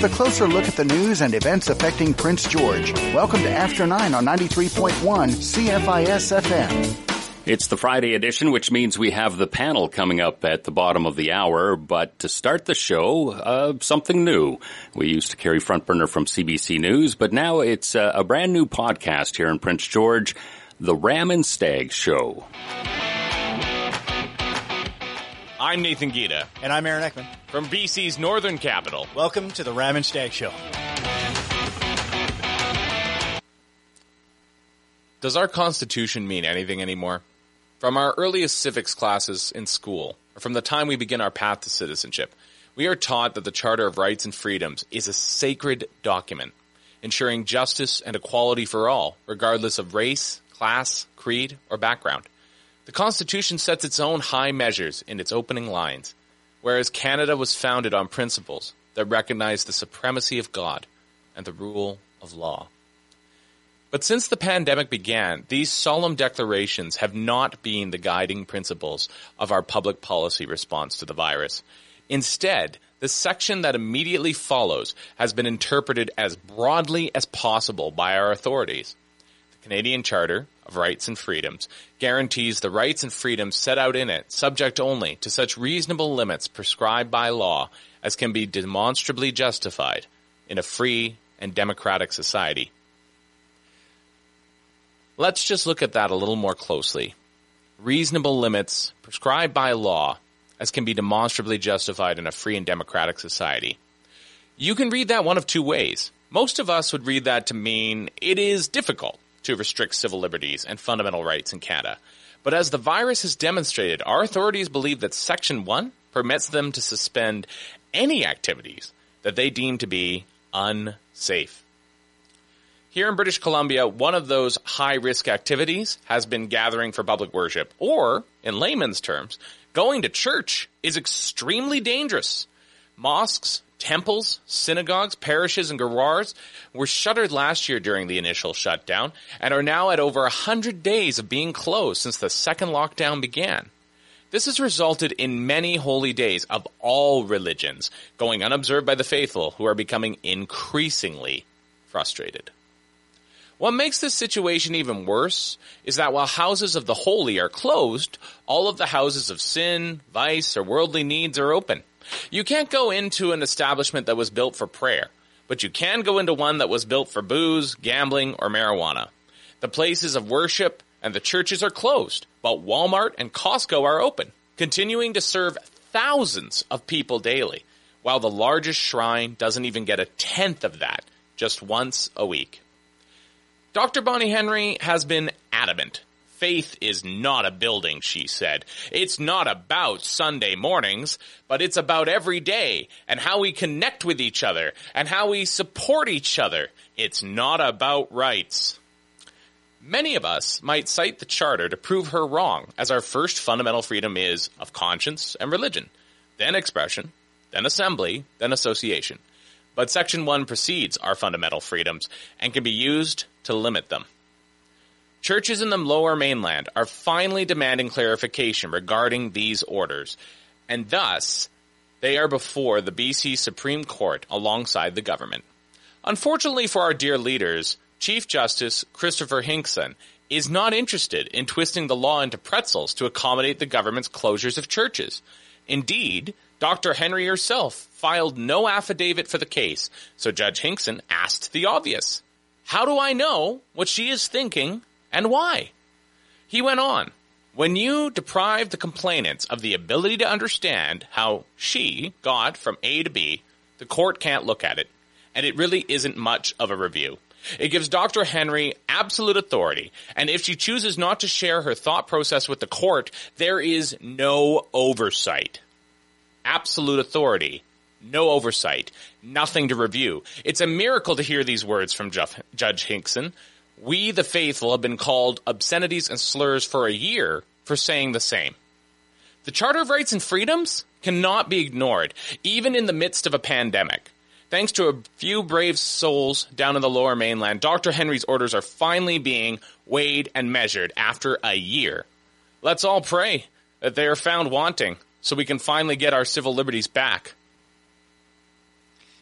with a closer look at the news and events affecting Prince George. Welcome to After 9 on 93.1 CFIS FM. It's the Friday edition, which means we have the panel coming up at the bottom of the hour. But to start the show, uh, something new. We used to carry front burner from CBC News, but now it's uh, a brand new podcast here in Prince George, The Ram and Stag Show. I'm Nathan Giede. And I'm Aaron Ekman. From BC's northern capital. Welcome to the Ram and Stag Show. Does our Constitution mean anything anymore? From our earliest civics classes in school, or from the time we begin our path to citizenship, we are taught that the Charter of Rights and Freedoms is a sacred document, ensuring justice and equality for all, regardless of race, class, creed, or background. The Constitution sets its own high measures in its opening lines, whereas Canada was founded on principles that recognize the supremacy of God and the rule of law. But since the pandemic began, these solemn declarations have not been the guiding principles of our public policy response to the virus. Instead, the section that immediately follows has been interpreted as broadly as possible by our authorities. Canadian Charter of Rights and Freedoms guarantees the rights and freedoms set out in it, subject only to such reasonable limits prescribed by law as can be demonstrably justified in a free and democratic society. Let's just look at that a little more closely. Reasonable limits prescribed by law as can be demonstrably justified in a free and democratic society. You can read that one of two ways. Most of us would read that to mean it is difficult to restrict civil liberties and fundamental rights in Canada. But as the virus has demonstrated, our authorities believe that Section 1 permits them to suspend any activities that they deem to be unsafe. Here in British Columbia, one of those high risk activities has been gathering for public worship, or, in layman's terms, going to church is extremely dangerous. Mosques, temples, synagogues, parishes, and gurdwaras were shuttered last year during the initial shutdown and are now at over 100 days of being closed since the second lockdown began. This has resulted in many holy days of all religions going unobserved by the faithful who are becoming increasingly frustrated. What makes this situation even worse is that while houses of the holy are closed, all of the houses of sin, vice, or worldly needs are open. You can't go into an establishment that was built for prayer, but you can go into one that was built for booze, gambling, or marijuana. The places of worship and the churches are closed, but Walmart and Costco are open, continuing to serve thousands of people daily, while the largest shrine doesn't even get a tenth of that, just once a week. Dr. Bonnie Henry has been adamant. Faith is not a building, she said. It's not about Sunday mornings, but it's about every day and how we connect with each other and how we support each other. It's not about rights. Many of us might cite the Charter to prove her wrong, as our first fundamental freedom is of conscience and religion, then expression, then assembly, then association. But Section 1 precedes our fundamental freedoms and can be used to limit them. Churches in the lower mainland are finally demanding clarification regarding these orders, and thus they are before the BC Supreme Court alongside the government. Unfortunately for our dear leaders, Chief Justice Christopher Hinkson is not interested in twisting the law into pretzels to accommodate the government's closures of churches. Indeed, Dr. Henry herself filed no affidavit for the case, so Judge Hinkson asked the obvious. How do I know what she is thinking and why? He went on. When you deprive the complainants of the ability to understand how she got from A to B, the court can't look at it, and it really isn't much of a review. It gives Dr. Henry absolute authority, and if she chooses not to share her thought process with the court, there is no oversight absolute authority, no oversight, nothing to review. It's a miracle to hear these words from Judge Hinkson. We, the faithful, have been called obscenities and slurs for a year for saying the same. The Charter of Rights and Freedoms cannot be ignored, even in the midst of a pandemic. Thanks to a few brave souls down in the lower mainland, Dr. Henry's orders are finally being weighed and measured after a year. Let's all pray that they are found wanting so we can finally get our civil liberties back.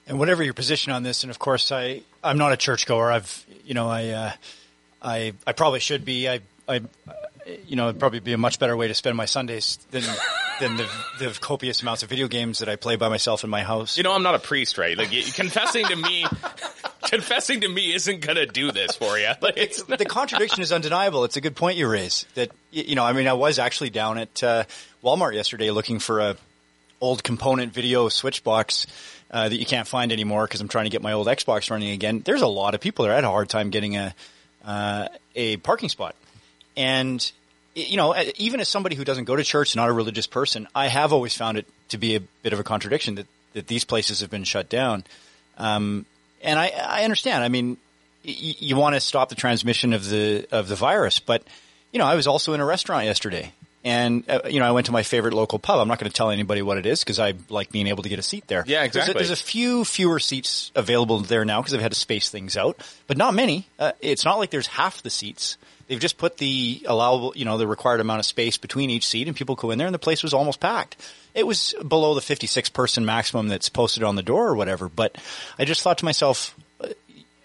And whatever your position on this, and of course, I I'm not a churchgoer. I've you know I uh, I I probably should be. I I you know it'd probably be a much better way to spend my Sundays than than the, the copious amounts of video games that I play by myself in my house. You know, I'm not a priest, right? Like confessing to me, confessing to me isn't going to do this for you. Like, it's, the contradiction is undeniable. It's a good point you raise. That you know, I mean, I was actually down at uh, Walmart yesterday looking for a old component video switch box uh, that you can't find anymore because I'm trying to get my old Xbox running again. There's a lot of people. I had a hard time getting a uh, a parking spot, and you know, even as somebody who doesn't go to church, not a religious person, I have always found it to be a bit of a contradiction that that these places have been shut down. Um, and I, I understand. I mean, y- you want to stop the transmission of the of the virus, but you know, I was also in a restaurant yesterday, and uh, you know, I went to my favorite local pub. I'm not going to tell anybody what it is because I like being able to get a seat there. Yeah, exactly. There's a, there's a few fewer seats available there now because they've had to space things out, but not many. Uh, it's not like there's half the seats. They've just put the allowable, you know, the required amount of space between each seat, and people go in there, and the place was almost packed. It was below the 56 person maximum that's posted on the door or whatever. But I just thought to myself,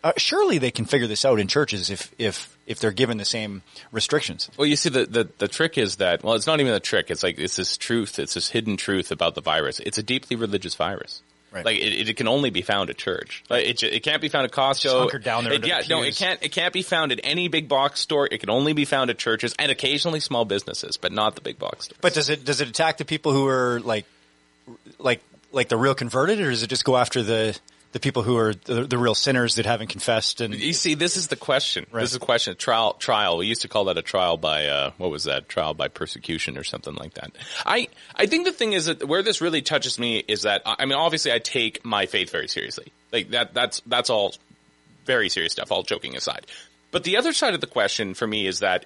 uh, surely they can figure this out in churches if if if they're given the same restrictions. Well, you see, the, the the trick is that well, it's not even a trick. It's like it's this truth. It's this hidden truth about the virus. It's a deeply religious virus. Right. Like it, it can only be found at church. Like it, it can't be found at Costco. Down there It- yeah, the no, it can't. It can't be found at any big box store. It can only be found at churches and occasionally small businesses, but not the big box stores. But does it does it attack the people who are like like like the real converted, or does it just go after the the people who are the, the real sinners that haven't confessed and You see, this is the question. Right. This is a question. Trial, trial. We used to call that a trial by, uh, what was that? Trial by persecution or something like that. I, I think the thing is that where this really touches me is that, I mean, obviously I take my faith very seriously. Like that, that's, that's all very serious stuff, all joking aside. But the other side of the question for me is that,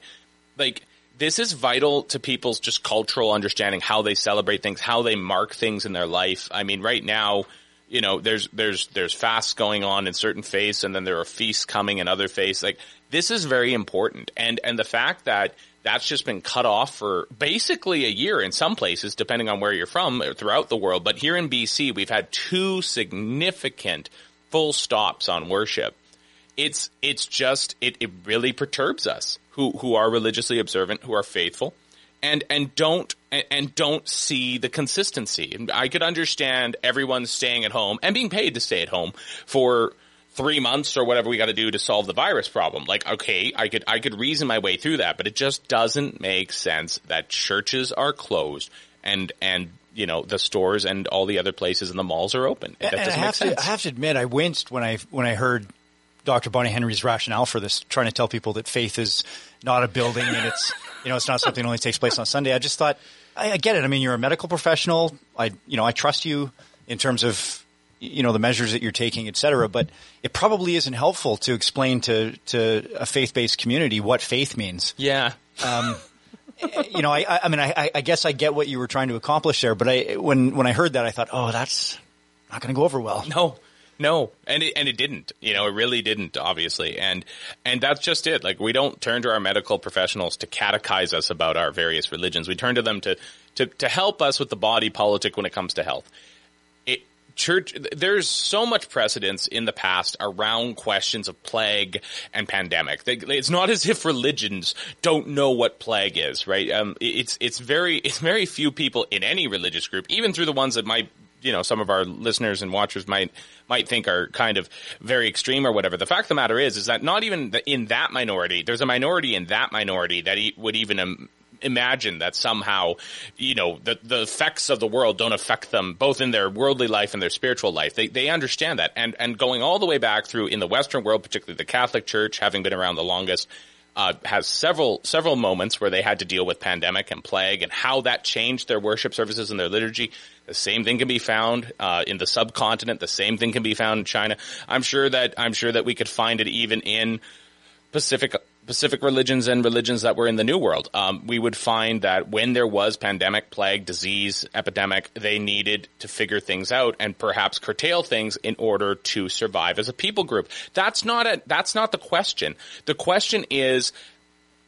like, this is vital to people's just cultural understanding, how they celebrate things, how they mark things in their life. I mean, right now, you know, there's, there's, there's fasts going on in certain faiths and then there are feasts coming in other faiths. Like, this is very important. And, and the fact that that's just been cut off for basically a year in some places, depending on where you're from uh, throughout the world. But here in BC, we've had two significant full stops on worship it's it's just it, it really perturbs us who who are religiously observant, who are faithful, and and don't and, don't see the consistency. And I could understand everyone staying at home and being paid to stay at home for three months or whatever we got to do to solve the virus problem. Like, okay, I could I could reason my way through that, but it just doesn't make sense that churches are closed and and you know the stores and all the other places and the malls are open. That and doesn't make have sense. to I have to admit I winced when I when I heard Dr. Bonnie Henry's rationale for this, trying to tell people that faith is not a building and it's you know it's not something that only takes place on Sunday. I just thought I, I get it. I mean, you're a medical professional. I you know I trust you in terms of you know the measures that you're taking, et cetera. But it probably isn't helpful to explain to to a faith based community what faith means. yeah. Um, you know, I, I- I mean, I, I guess I get what you were trying to accomplish there, but I, when, when I heard that, I thought, oh, that's not going to go over well. No, no, and it and it didn't. You know, it really didn't. Obviously, and and that's just it. Like we don't turn to our medical professionals to catechize us about our various religions. We turn to them to to to help us with the body politic when it comes to health. It, church there's so much precedence in the past around questions of plague and pandemic it's not as if religions don't know what plague is right um, it's it's very it's very few people in any religious group even through the ones that might you know some of our listeners and watchers might might think are kind of very extreme or whatever the fact of the matter is is that not even in that minority there's a minority in that minority that would even imagine that somehow, you know, the, the effects of the world don't affect them both in their worldly life and their spiritual life. They, they understand that. And, and going all the way back through in the Western world, particularly the Catholic Church, having been around the longest, uh, has several, several moments where they had to deal with pandemic and plague and how that changed their worship services and their liturgy. The same thing can be found, uh, in the subcontinent. The same thing can be found in China. I'm sure that, I'm sure that we could find it even in, Pacific Pacific religions and religions that were in the New World. Um, we would find that when there was pandemic, plague, disease, epidemic, they needed to figure things out and perhaps curtail things in order to survive as a people group. That's not a, that's not the question. The question is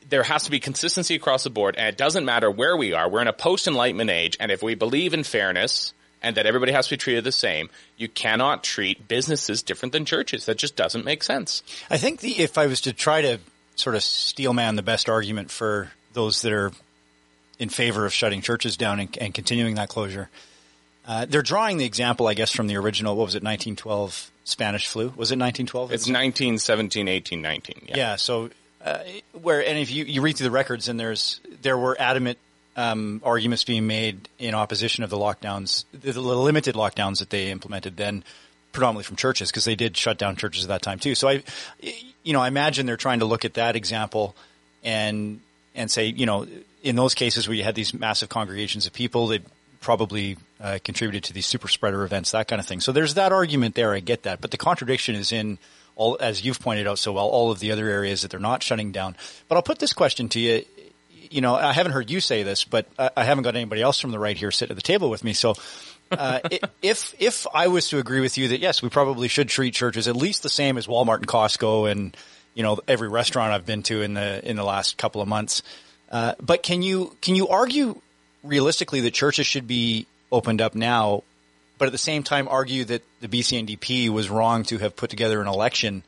there has to be consistency across the board, and it doesn't matter where we are. We're in a post-enlightenment age, and if we believe in fairness and that everybody has to be treated the same. You cannot treat businesses different than churches. That just doesn't make sense. I think the, if I was to try to sort of steelman the best argument for those that are in favor of shutting churches down and, and continuing that closure, uh, they're drawing the example, I guess, from the original, what was it, 1912 Spanish flu? Was it 1912? It's 1917, 18, 19. Yeah. yeah so, uh, where, and if you, you read through the records and there's, there were adamant um, arguments being made in opposition of the lockdowns, the, the limited lockdowns that they implemented then, predominantly from churches, because they did shut down churches at that time too. So I, you know, I imagine they're trying to look at that example and and say, you know, in those cases where you had these massive congregations of people, that probably uh, contributed to these super spreader events, that kind of thing. So there's that argument there. I get that, but the contradiction is in all, as you've pointed out so well, all of the other areas that they're not shutting down. But I'll put this question to you you know, I haven't heard you say this, but I haven't got anybody else from the right here sit at the table with me. So, uh, if if I was to agree with you that yes, we probably should treat churches at least the same as Walmart and Costco and you know every restaurant I've been to in the in the last couple of months. Uh, but can you can you argue realistically that churches should be opened up now, but at the same time argue that the BCNDP was wrong to have put together an election?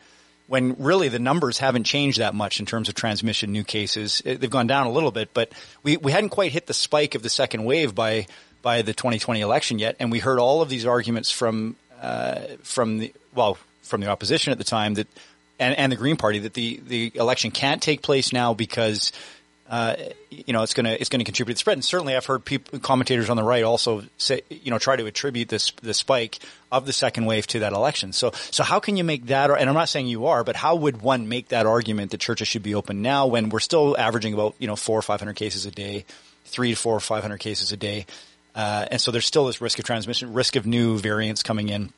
when really the numbers haven't changed that much in terms of transmission, new cases. They've gone down a little bit, but we, we hadn't quite hit the spike of the second wave by by the 2020 election yet, and we heard all of these arguments from uh, from the well from the opposition at the time that and, and the Green Party that the the election can't take place now because uh, you know, it's to it's to contribute to the spread. And certainly, I've heard people, commentators on the right also say, you know, try to attribute this the spike of the second wave to that election. So, so how can you make that? And I'm not saying you are, but how would one make that argument that churches should be open now when we're still averaging about you know four or five hundred cases a day, three to four or five hundred cases a day, uh, and so there's still this risk of transmission, risk of new variants coming in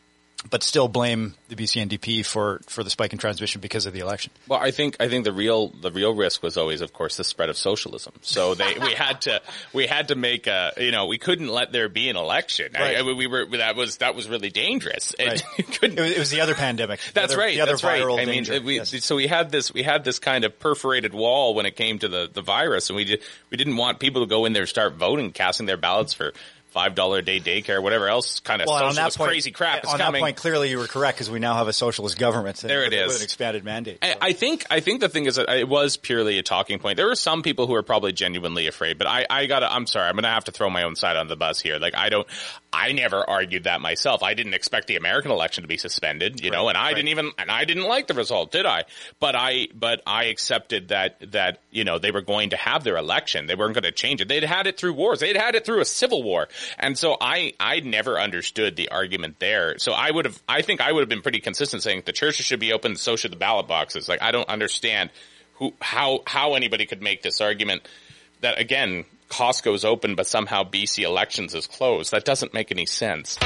but still blame the BCNDP for, for the spike in transmission because of the election. Well, I think I think the real the real risk was always, of course, the spread of socialism. So they we had to we had to make a you know we couldn't let there be an election. Right. I, we were that was that was really dangerous. Right. It, was, it, was, the other pandemic. The that's other, right. The other that's viral right. I danger. mean, we, yes. so we had this we had this kind of perforated wall when it came to the the virus, and we did we didn't want people to go in there and start voting, casting their ballots for five dollar a day daycare, whatever else kind of well, socialist point, crazy crap is on coming. that point, clearly you were correct because we now have a socialist government. There it with, is with an expanded mandate. I, I, think I think the thing is that it was purely a talking point. There were some people who were probably genuinely afraid, but I, I gotta. I'm sorry, I'm gonna have to throw my own side on the bus here. Like I don't. I never argued that myself. I didn't expect the American election to be suspended, you right, know, and I right. didn't even and I didn't like the result, did I? But I but I accepted that that you know they were going to have their election. They weren't going to change it. They'd had it through wars. They'd had it through a civil war, and so I I never understood the argument there. So I would have I think I would have been pretty consistent saying the churches should be open, so should the ballot boxes. Like I don't understand who how how anybody could make this argument that again Costco's open but somehow BC elections is closed. That doesn't make any sense.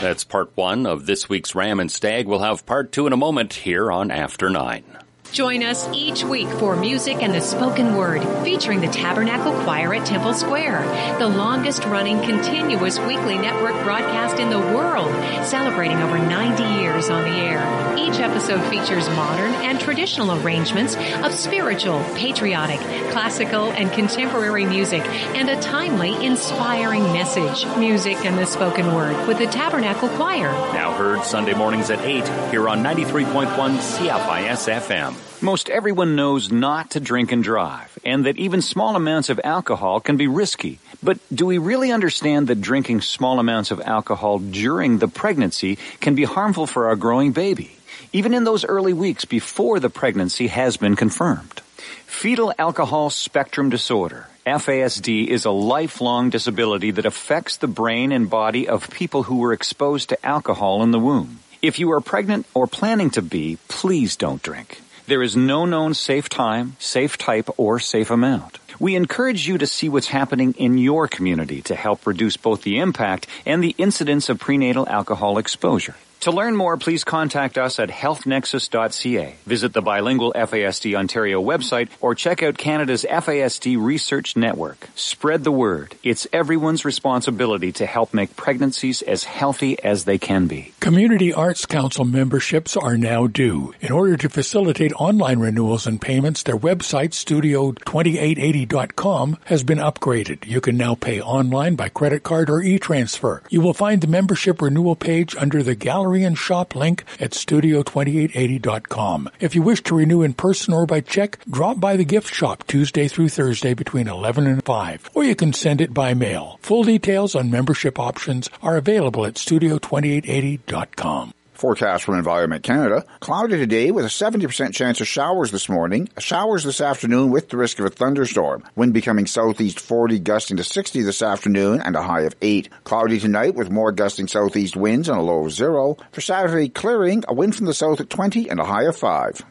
That's part one of this week's Ram and Stag. We'll have part two in a moment here on After Nine. Join us each week for music and the spoken word featuring the Tabernacle Choir at Temple Square, the longest running continuous weekly network broadcast in the world, celebrating over 90 years on the air. Each episode features modern and traditional arrangements of spiritual, patriotic, classical, and contemporary music and a timely, inspiring message. Music and the spoken word with the Tabernacle Choir. Now heard Sunday mornings at 8 here on 93.1 CFIS FM. Most everyone knows not to drink and drive, and that even small amounts of alcohol can be risky. But do we really understand that drinking small amounts of alcohol during the pregnancy can be harmful for our growing baby, even in those early weeks before the pregnancy has been confirmed? Fetal alcohol spectrum disorder, FASD, is a lifelong disability that affects the brain and body of people who were exposed to alcohol in the womb. If you are pregnant or planning to be, please don't drink. There is no known safe time, safe type, or safe amount. We encourage you to see what's happening in your community to help reduce both the impact and the incidence of prenatal alcohol exposure. To learn more, please contact us at healthnexus.ca. Visit the bilingual FASD Ontario website or check out Canada's FASD Research Network. Spread the word. It's everyone's responsibility to help make pregnancies as healthy as they can be. Community Arts Council memberships are now due. In order to facilitate online renewals and payments, their website, studio2880.com, has been upgraded. You can now pay online by credit card or e-transfer. You will find the membership renewal page under the gallery gallery and shop link at studio2880.com. If you wish to renew in person or by check, drop by the gift shop Tuesday through Thursday between 11 and 5, or you can send it by mail. Full details on membership options are available at studio2880.com. Forecast from Environment Canada. Cloudy today with a 70% chance of showers this morning. Showers this afternoon with the risk of a thunderstorm. Wind becoming southeast 40, gusting to 60 this afternoon and a high of 8. Cloudy tonight with more gusting southeast winds and a low of 0. For Saturday, clearing, a wind from the south at 20 and a high of 5.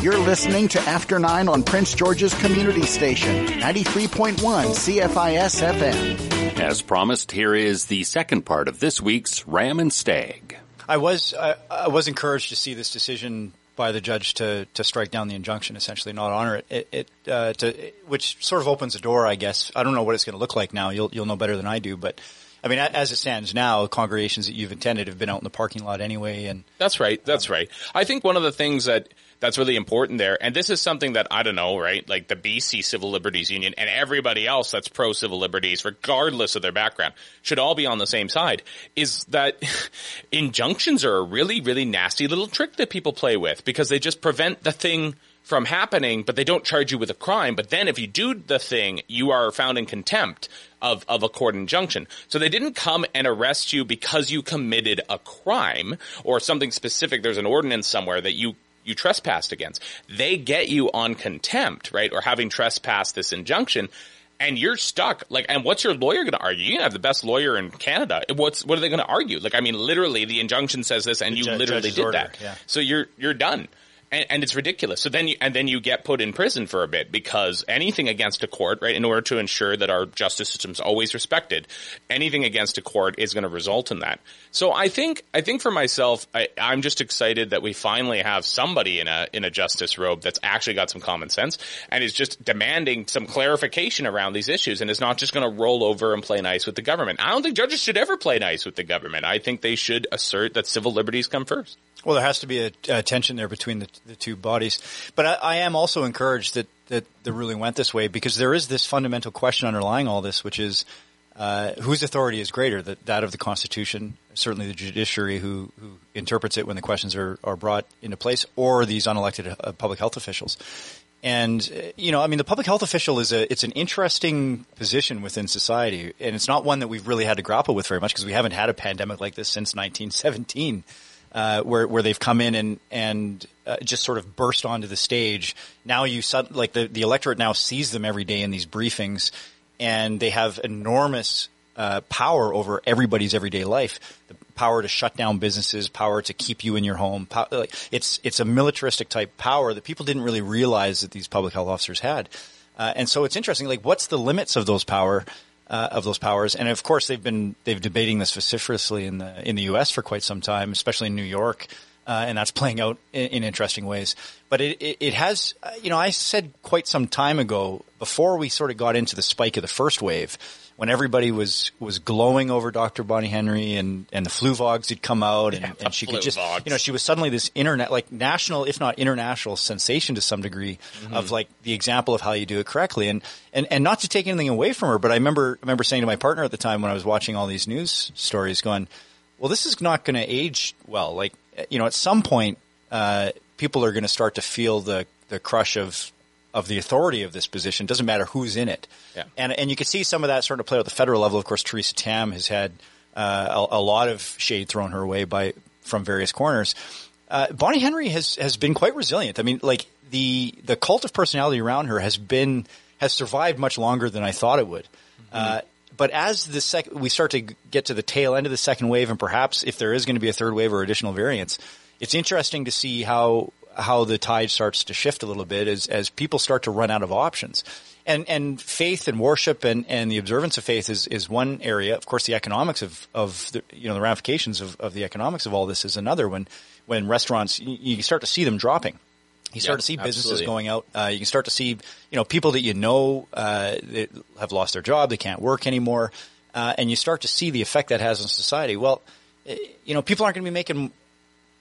You're listening to After 9 on Prince George's Community Station, 93.1 CFIS FM. As promised, here is the second part of this week's Ram and Stag. I was I, I was encouraged to see this decision by the judge to to strike down the injunction, essentially not honor it. It, it uh, to, which sort of opens the door, I guess. I don't know what it's going to look like now. You'll you'll know better than I do, but I mean, as it stands now, congregations that you've attended have been out in the parking lot anyway, and that's right. That's um, right. I think one of the things that that's really important there, and this is something that I don't know, right? Like the BC Civil Liberties Union and everybody else that's pro civil liberties, regardless of their background, should all be on the same side. Is that injunctions are a really, really nasty little trick that people play with because they just prevent the thing from happening, but they don't charge you with a crime. But then if you do the thing, you are found in contempt of, of a court injunction. So they didn't come and arrest you because you committed a crime or something specific. There's an ordinance somewhere that you you trespassed against. They get you on contempt, right? Or having trespassed this injunction and you're stuck. Like, and what's your lawyer going to argue? You have the best lawyer in Canada. What's what are they going to argue? Like, I mean, literally, the injunction says this, and the you ju- literally did order, that. Yeah. So you're you're done and, and, it's ridiculous. So then you, and then you get put in prison for a bit because anything against a court, right, in order to ensure that our justice system is always respected, anything against a court is going to result in that. So I think, I think for myself, I, I'm just excited that we finally have somebody in a, in a justice robe that's actually got some common sense and is just demanding some clarification around these issues and is not just going to roll over and play nice with the government. I don't think judges should ever play nice with the government. I think they should assert that civil liberties come first. Well, there has to be a, a tension there between the, the two bodies, but I, I, am also encouraged that that the ruling went this way because there is this fundamental question underlying all this, which is uh, whose authority is greater, that that of the Constitution, certainly the judiciary who who interprets it when the questions are are brought into place, or these unelected uh, public health officials. And uh, you know, I mean, the public health official is a it's an interesting position within society, and it's not one that we've really had to grapple with very much because we haven't had a pandemic like this since 1917 uh, where where they've come in and and uh, just sort of burst onto the stage. Now you like the the electorate now sees them every day in these briefings, and they have enormous uh, power over everybody's everyday life. The power to shut down businesses, power to keep you in your home. Like, it's it's a militaristic type power that people didn't really realize that these public health officers had. Uh, and so it's interesting. Like, what's the limits of those power? uh, of those powers. And of course, they've been they've debating this vociferously in the in the U.S. for quite some time, especially in New York. Uh, and that's playing out in, in interesting ways. But it, it, it, has, uh, you know, I said quite some time ago, before we sort of got into the spike of the first wave, when everybody was was glowing over Dr. Bonnie Henry and and the Fluevogs had come out and, yeah, and she could just you know she was suddenly this internet like national if not international sensation to some degree mm-hmm. of like the example of how you do it correctly and and and not to take anything away from her but I remember remember saying to my partner at the time when I was watching all these news stories going well this is not going to age well like you know at some point uh, people are going to start to feel the the crush of of the authority of this position. Doesn't matter who's in it. Yeah. And and you can see some of that starting to play at the federal level. Of course, Theresa Tam has had uh, a, a, lot of shade thrown her way by from various corners. Uh, Bonnie Henry has has been quite resilient. I mean, like the the cult of personality around her has been has survived much longer than I thought it would. Mm-hmm. But as the sec- we start to get to the tail end of the second wave, and perhaps if there is going to be a third wave or additional variants, it's interesting to see how how the tide starts to shift a little bit as, as people start to run out of options. and and faith and worship and, and the observance of faith is, is one area. Of course, the economics of of the, you know the ramifications of, of the economics of all this is another. When when restaurants you start to see them dropping, you start Yep, to see businesses absolutely. going out. Uh, you can start to see you know people that you know uh, that have lost their job, they can't work anymore, uh, and you start to see the effect that has on society. Well, eh, you know people aren't going to be making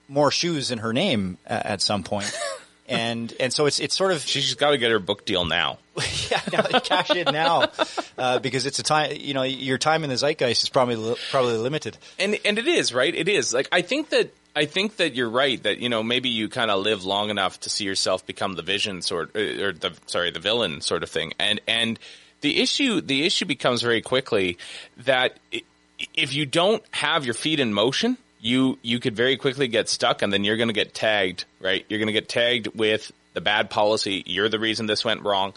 more shoes in her name uh, at some point. And and so it's it's sort of She's got to get her book deal now. yeah, now, cash in now uh, because it's a time. You know, your time in the zeitgeist is probably li- probably limited. and and it is right. It is like I think that I think that you're right that you know maybe you kind of live long enough to see yourself become the vision sort uh, or the sorry the villain sort of thing. And and the issue the issue becomes very quickly that if you don't have your feet in motion, you you could very quickly get stuck, and then you're going to get tagged. Right, you're going to get tagged with the bad policy. You're the reason this went wrong.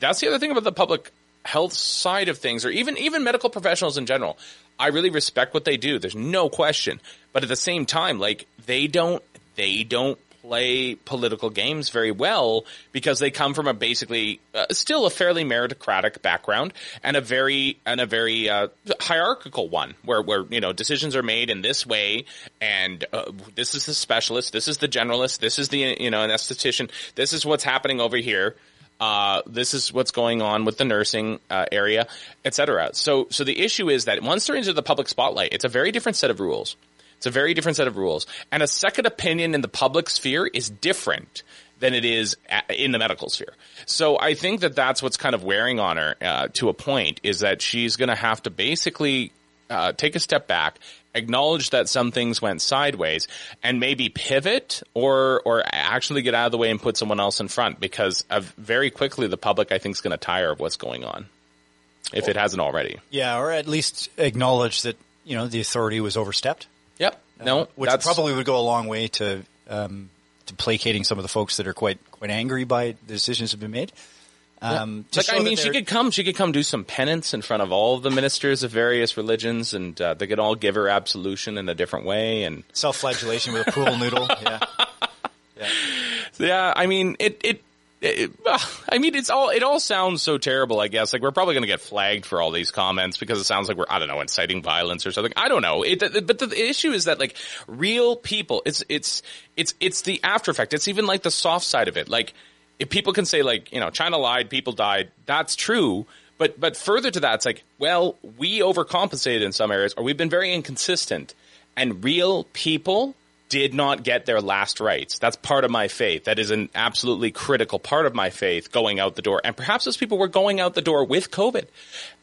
That's the other thing about the public health side of things, or even even medical professionals in general. I really respect what they do. There's no question, but at the same time, like they don't they don't play political games very well because they come from a basically uh, still a fairly meritocratic background and a very and a very uh, hierarchical one where where you know decisions are made in this way and uh, this is the specialist this is the generalist this is the you know an esthetician this is what's happening over here uh, this is what's going on with the nursing uh, area, etc. So, so the issue is that once they're into the public spotlight, it's a very different set of rules. It's a very different set of rules, and a second opinion in the public sphere is different than it is in the medical sphere. So, I think that that's what's kind of wearing on her uh, to a point is that she's going to have to basically uh, take a step back, acknowledge that some things went sideways, and maybe pivot or or actually get out of the way and put someone else in front because very quickly the public I think is going to tire of what's going on if it hasn't already. Yeah, or at least acknowledge that you know the authority was overstepped. Yep. No, which probably would go a long way to um, to placating some of the folks that are quite quite angry by the decisions that have been made. Um, like I mean, she could come. She could come do some penance in front of all of the ministers of various religions, and uh, they could all give her absolution in a different way. And self-flagellation with a pool noodle. Yeah, yeah, I mean, it it. it I mean, it's all. It all sounds so terrible. I guess like we're probably going to get flagged for all these comments because it sounds like we're I don't know inciting violence or something. I don't know. It, but the issue is that like real people. It's it's it's it's the after effect. It's even like the soft side of it. Like if people can say like you know China lied, people died. That's true. But but further to that, it's like well we overcompensated in some areas, or we've been very inconsistent, and real people did not get their last rites. That's part of my faith. That is an absolutely critical part of my faith going out the door. And perhaps those people were going out the door with COVID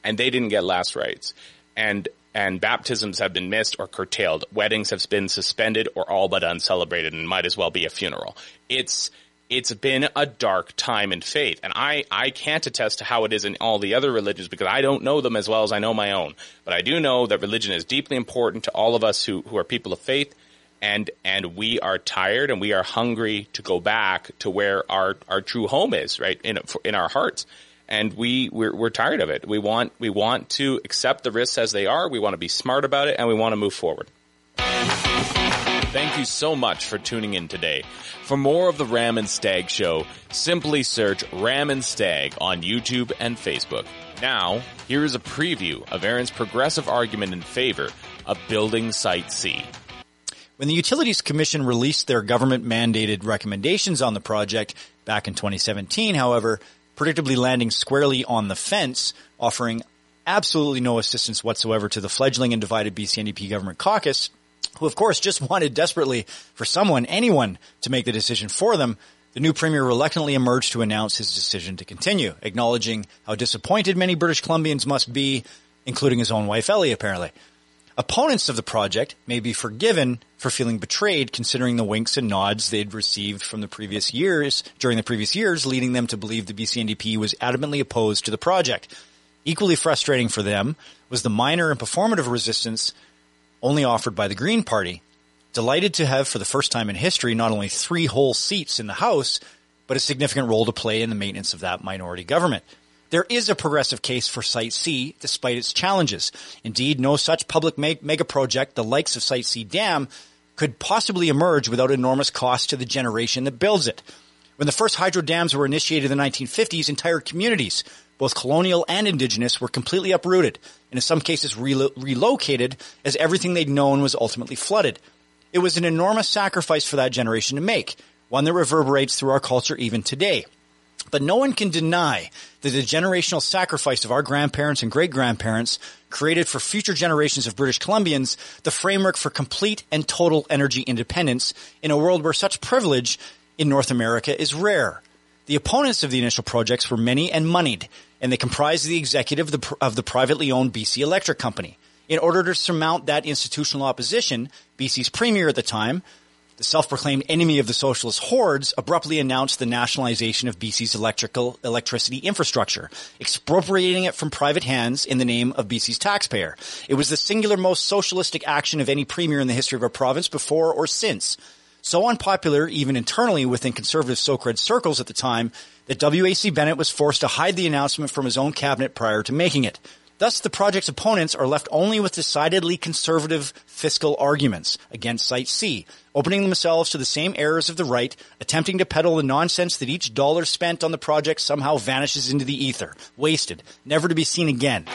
and they didn't get last rites. And and baptisms have been missed or curtailed. Weddings have been suspended or all but uncelebrated and might as well be a funeral. It's it's been a dark time in faith. And I, I can't attest to how it is in all the other religions because I don't know them as well as I know my own. But I do know that religion is deeply important to all of us who, who are people of faith. And and we are tired and we are hungry to go back to where our our true home is right in in our hearts. And we we're, we're tired of it. We want we want to accept the risks as they are. We want to be smart about it and we want to move forward Thank you so much for tuning in today. For more of the Ram and Stag Show, simply search Ram and Stag on YouTube and Facebook. Now, here is a preview of Aaron's progressive argument in favor of building Site C. When the Utilities Commission released their government mandated recommendations on the project back in 2017, however, predictably landing squarely on the fence, offering absolutely no assistance whatsoever to the fledgling and divided BCNDP government caucus, who of course just wanted desperately for someone, anyone, to make the decision for them, the new premier reluctantly emerged to announce his decision to continue, acknowledging how disappointed many British Columbians must be, including his own wife Ellie, apparently. Opponents of the project may be forgiven for feeling betrayed considering the winks and nods they'd received from the previous years, during the previous years, leading them to believe the BCNDP was adamantly opposed to the project. Equally frustrating for them was the minor and performative resistance only offered by the Green Party, delighted to have for the first time in history not only three whole seats in the House, but a significant role to play in the maintenance of that minority government. There is a progressive case for Site C, despite its challenges. Indeed, no such public me- mega project, the likes of Site C Dam, could possibly emerge without enormous cost to the generation that builds it. When the first hydro dams were initiated in the 1950s, entire communities, both colonial and indigenous, were completely uprooted and in some cases relo- relocated as everything they'd known was ultimately flooded. It was an enormous sacrifice for that generation to make, one that reverberates through our culture even today. But no one can deny that the generational sacrifice of our grandparents and great grandparents created for future generations of British Columbians the framework for complete and total energy independence in a world where such privilege in North America is rare. The opponents of the initial projects were many and moneyed, and they comprised the executive of the, of the privately owned BC Electric Company. In order to surmount that institutional opposition, BC's premier at the time, the self-proclaimed enemy of the socialist hordes, abruptly announced the nationalization of BC's electrical electricity infrastructure, expropriating it from private hands in the name of BC's taxpayer. It was the singular most socialistic action of any premier in the history of our province before or since so unpopular even internally within conservative Socred circles at the time that WAC Bennett was forced to hide the announcement from his own cabinet prior to making it. Thus, the project's opponents are left only with decidedly conservative fiscal arguments against Site C, opening themselves to the same errors of the right, attempting to peddle the nonsense that each dollar spent on the project somehow vanishes into the ether, wasted, never to be seen again.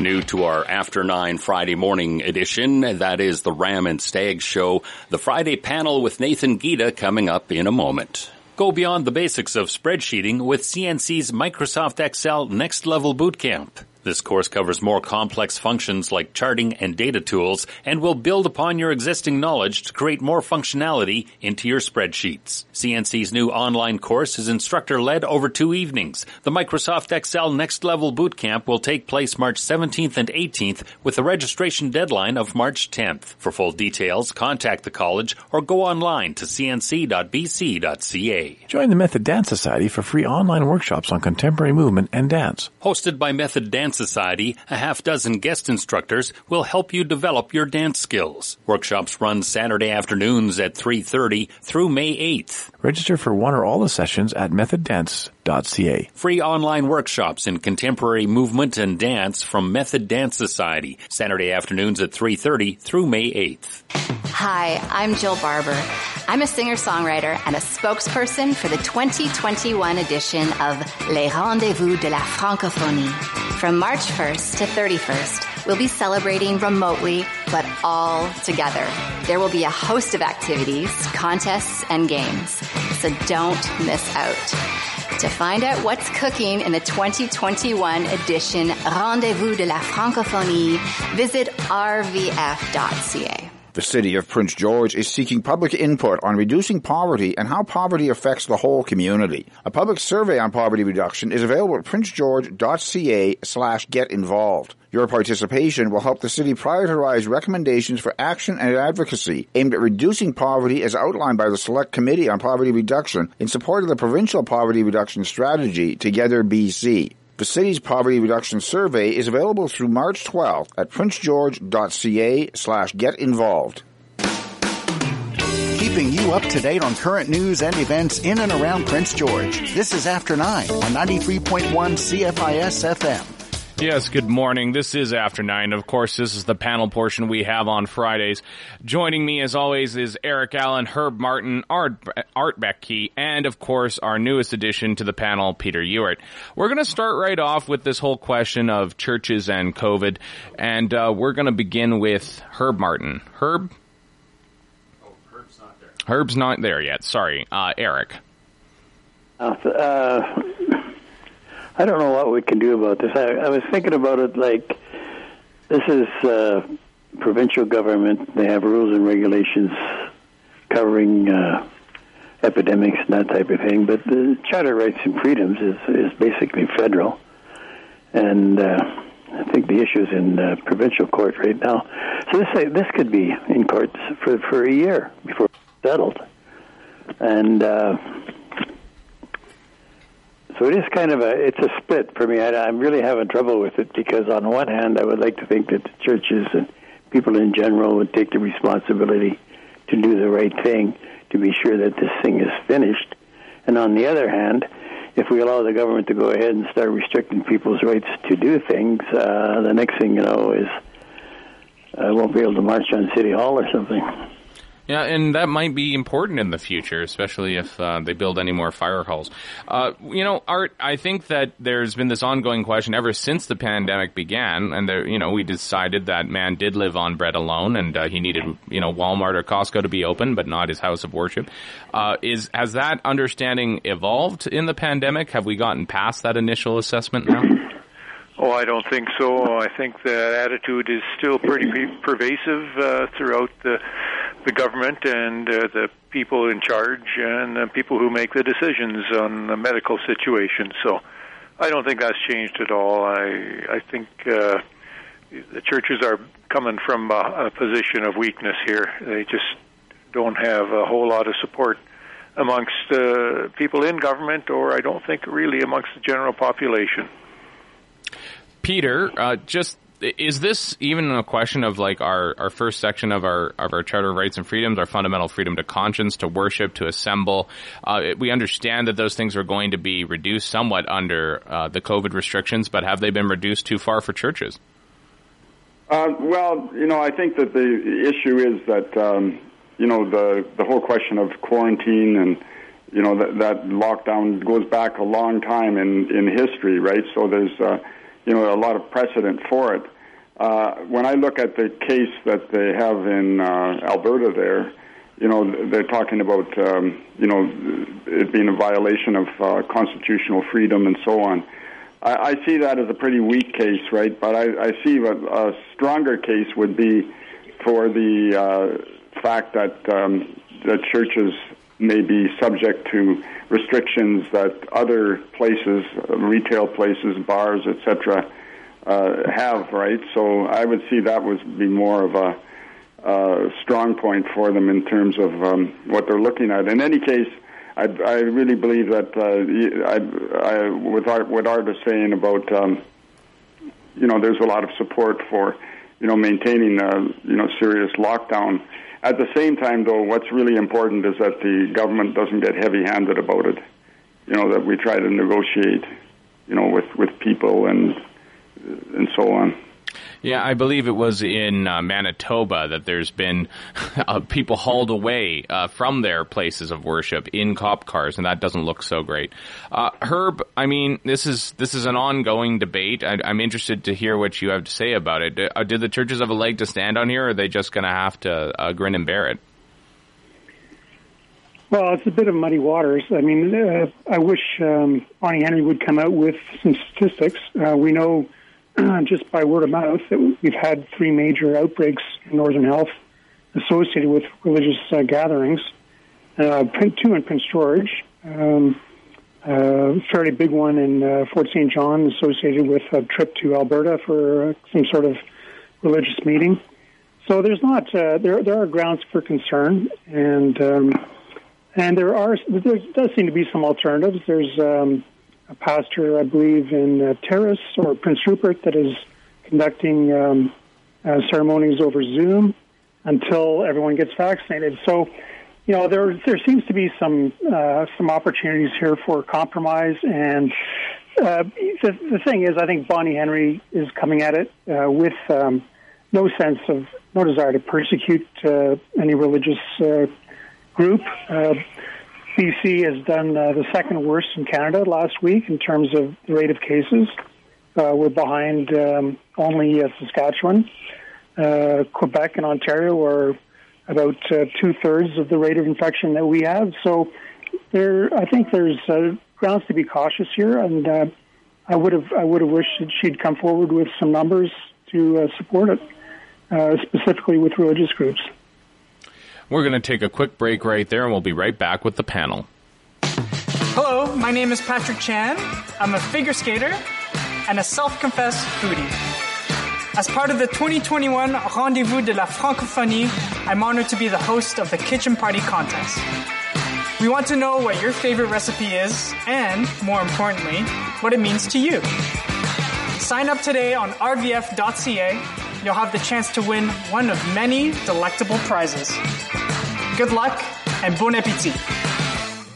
New to our After Nine Friday morning edition, that is the Ram and Stag Show, the Friday panel with Nathan Giede coming up in a moment. Go beyond the basics of spreadsheeting with CNC's Microsoft Excel Next Level Bootcamp. This course covers more complex functions like charting and data tools and will build upon your existing knowledge to create more functionality into your spreadsheets. CNC's new online course is instructor led over two evenings. The Microsoft Excel Next Level Bootcamp will take place March 17th and 18th with a registration deadline of March 10th. For full details, contact the college or go online to cnc.bc.ca. Join the Method Dance Society for free online workshops on contemporary movement and dance. Hosted by Method Dance Society, a half dozen guest instructors will help you develop your dance skills. Workshops run Saturday afternoons at 3.30 through May 8th. Register for one or all the sessions at methoddance.ca. Free online workshops in contemporary movement and dance from Method Dance Society, Saturday afternoons at 3.30 through May 8th. Hi, I'm Jill Barber. I'm a singer-songwriter and a spokesperson for the 2021 edition of Les Rendezvous de la Francophonie. From March 1st to 31st, we'll be celebrating remotely, but all together. There will be a host of activities, contests, and games, so don't miss out. To find out what's cooking in the 2021 edition Rendezvous de la Francophonie, visit rvf.ca. The city of Prince George is seeking public input on reducing poverty and how poverty affects the whole community. A public survey on poverty reduction is available at princegeorge.ca slash get involved. Your participation will help the city prioritize recommendations for action and advocacy aimed at reducing poverty as outlined by the Select Committee on Poverty Reduction in support of the Provincial Poverty Reduction Strategy, Together BC. The city's poverty reduction survey is available through March 12th at princegeorge.ca slash get involved. Keeping you up to date on current news and events in and around Prince George. This is After 9 on 93.1 CFIS FM. Yes, good morning. This is After Nine. Of course, this is the panel portion we have on Fridays. Joining me, as always, is Eric Allen, Herb Martin, Art, Art Becky, and of course, our newest addition to the panel, Peter Ewart. We're going to start right off with this whole question of churches and COVID, and uh, we're going to begin with Herb Martin. Herb? Oh, Herb's not there. Herb's not there yet. Sorry. Uh, Eric. Uh, uh, I don't know what we can do about this. I, I was thinking about it like this is uh, provincial government. They have rules and regulations covering uh, epidemics and that type of thing. But the Charter Rights and Freedoms is is basically federal, and uh, I think the issue is in uh, provincial court right now. So this this could be in courts for for a year before it's settled, and. Uh, so it is kind of a it's a split for me. I, I'm really having trouble with it because on one hand, I would like to think that the churches and people in general would take the responsibility to do the right thing to be sure that this thing is finished. And on the other hand, if we allow the government to go ahead and start restricting people's rights to do things, uh, the next thing you know is I won't be able to march on City Hall or something. Yeah, and that might be important in the future, especially if uh, they build any more fire halls. Uh, you know, Art, I think that there's been this ongoing question ever since the pandemic began, and there, you know, we decided that man did live on bread alone, and uh, he needed, you know, Walmart or Costco to be open, but not his house of worship. Uh, is has that understanding evolved in the pandemic? Have we gotten past that initial assessment now? Oh, I don't think so. I think the attitude is still pretty pervasive uh, throughout the the government and uh, the people in charge and the people who make the decisions on the medical situation. So, I don't think that's changed at all. I I think uh, the churches are coming from a, a position of weakness here. They just don't have a whole lot of support amongst uh, people in government, or I don't think really amongst the general population. Peter, uh, just is this even a question of like our, our first section of our of our Charter of Rights and Freedoms, our fundamental freedom to conscience, to worship, to assemble? Uh, we understand that those things are going to be reduced somewhat under uh, the COVID restrictions, but have they been reduced too far for churches? Uh, well, you know, I think that the issue is that um, you know the the whole question of quarantine and you know that, that lockdown goes back a long time in in history, right? So there's uh, you know, a lot of precedent for it. Uh, when I look at the case that they have in uh, Alberta there, you know, they're talking about, um, you know, it being a violation of uh, constitutional freedom and so on. I, I see that as a pretty weak case, right? But I, I see a, a stronger case would be for the uh, fact that um, the churches may be subject to restrictions that other places, retail places, bars, etc., uh, have. Right. So I would see that would be more of a, a strong point for them in terms of um, what they're looking at. In any case. I, I really believe that uh, I, I, with Art, what Art is saying about, um, you know, there's a lot of support for, you know, maintaining a, you know, serious lockdown at the same time, though, what's really important is that the government doesn't get heavy-handed about it. You know that we try to negotiate, you know, with with people and and so on. Yeah, I believe it was in uh, Manitoba that there's been uh, people hauled away uh, from their places of worship in cop cars, and that doesn't look so great. Uh, Herb, I mean, this is this is an ongoing debate. I, am interested to hear what you have to say about it. Uh, did the churches have a leg to stand on here, or are they just going to have to uh, grin and bear it? Well, it's a bit of muddy waters. I mean, I wish um, Henry would come out with some statistics. we know just by word of mouth that we've had three major outbreaks in Northern Health associated with religious uh, gatherings. Uh, two in Prince George, um, fairly big one in uh, Fort St. John associated with a trip to Alberta for some sort of religious meeting. So there's not uh, there there are grounds for concern, and um, and there are there does seem to be some alternatives. There's um, a pastor, I believe, in uh, Terrace or Prince Rupert that is conducting um, uh, ceremonies over Zoom until everyone gets vaccinated. So, you know, there there seems to be some uh, some opportunities here for compromise. And uh, the, the thing is, I think Bonnie Henry is coming at it uh, with um, no sense of no desire to persecute uh, any religious uh, group. Uh, BC has done uh, the second worst in Canada last week in terms of rate of cases. Uh, we're behind um, only uh, Saskatchewan. Uh, Quebec and Ontario are about uh, two thirds of the rate of infection that we have. So there, I think there's uh, grounds to be cautious here, and I would have I would have wished that she'd come forward with some numbers to support it, specifically with religious groups. We're going to take a quick break right there, and we'll be right back with the panel. Hello, my name is Patrick Chan. I'm a figure skater and a self confessed foodie. As part of the 2021 Rendezvous de la Francophonie, I'm honored to be the host of the Kitchen Party Contest. We want to know what your favorite recipe is and, more importantly, what it means to you. Sign up today on rvf.ca. You'll have the chance to win one of many delectable prizes. Good luck and bon appetit.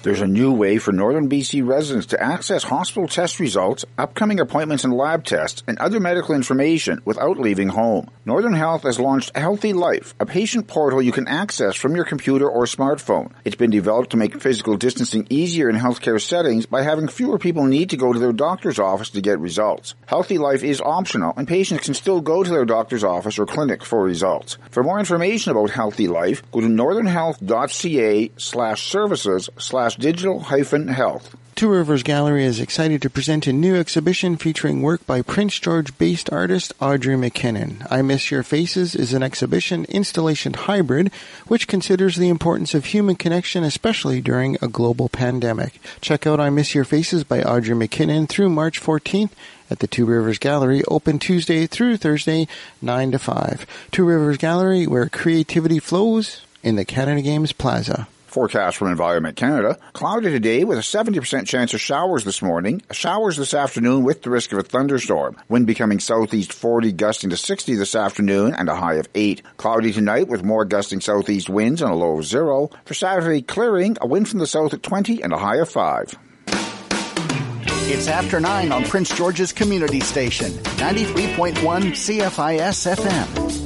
There's a new way for Northern BC residents to access hospital test results, upcoming appointments and lab tests, and other medical information without leaving home. Northern Health has launched Healthy Life, a patient portal you can access from your computer or smartphone. It's been developed to make physical distancing easier in healthcare settings by having fewer people need to go to their doctor's office to get results. Healthy Life is optional, and patients can still go to their doctor's office or clinic for results. For more information about Healthy Life, go to northernhealth.ca slash services slash digital hyphen health. Two Rivers Gallery is excited to present a new exhibition featuring work by Prince George based artist Audrey McKinnon. I Miss Your Faces is an exhibition installation hybrid which considers the importance of human connection, especially during a global pandemic. Check out I Miss Your Faces by Audrey McKinnon through March 14th at the Two Rivers Gallery, open Tuesday through Thursday, 9 to 5. Two Rivers Gallery, where creativity flows in the Canada Games Plaza. Forecast from Environment Canada. Cloudy today with a 70% chance of showers this morning. Showers this afternoon with the risk of a thunderstorm. Wind becoming southeast 40 gusting to 60 this afternoon and a high of 8. Cloudy tonight with more gusting southeast winds and a low of 0. For Saturday, clearing, a wind from the south at 20 and a high of 5. It's after 9 on Prince George's Community Station, 93.1 CFIS FM.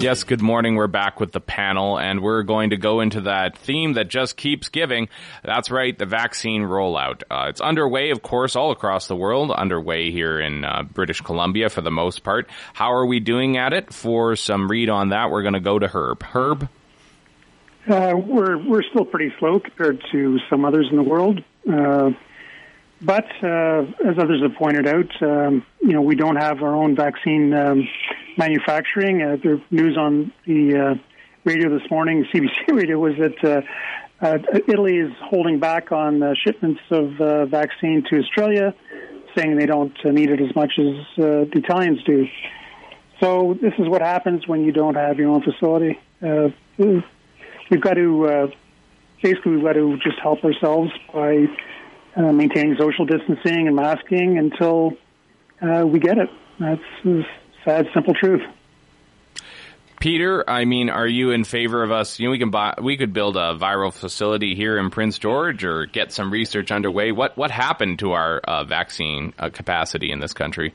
Yes, good morning. We're back with the panel, and we're going to go into that theme that just keeps giving. That's right, the vaccine rollout. Uh, it's underway, of course, all across the world, underway here in uh, British Columbia for the most part. How are we doing at it? For some read on that, we're going to go to Herb. Herb? Uh, we're, we're still pretty slow compared to some others in the world. But uh, as others have pointed out, um, you know, we don't have our own vaccine um, manufacturing. Uh, the news on the uh, radio this morning, CBC radio, was that uh, uh, Italy is holding back on uh, shipments of vaccine to Australia, saying they don't need it as much as the Italians do. So this is what happens when you don't have your own facility. We've got to basically we've got to just help ourselves by uh, maintaining social distancing and masking until uh, we get it. That's the sad, simple truth. Peter, I mean, are you in favor of us? You know, we can buy, we could build a viral facility here in Prince George, or get some research underway. What what happened to our uh, vaccine uh, capacity in this country?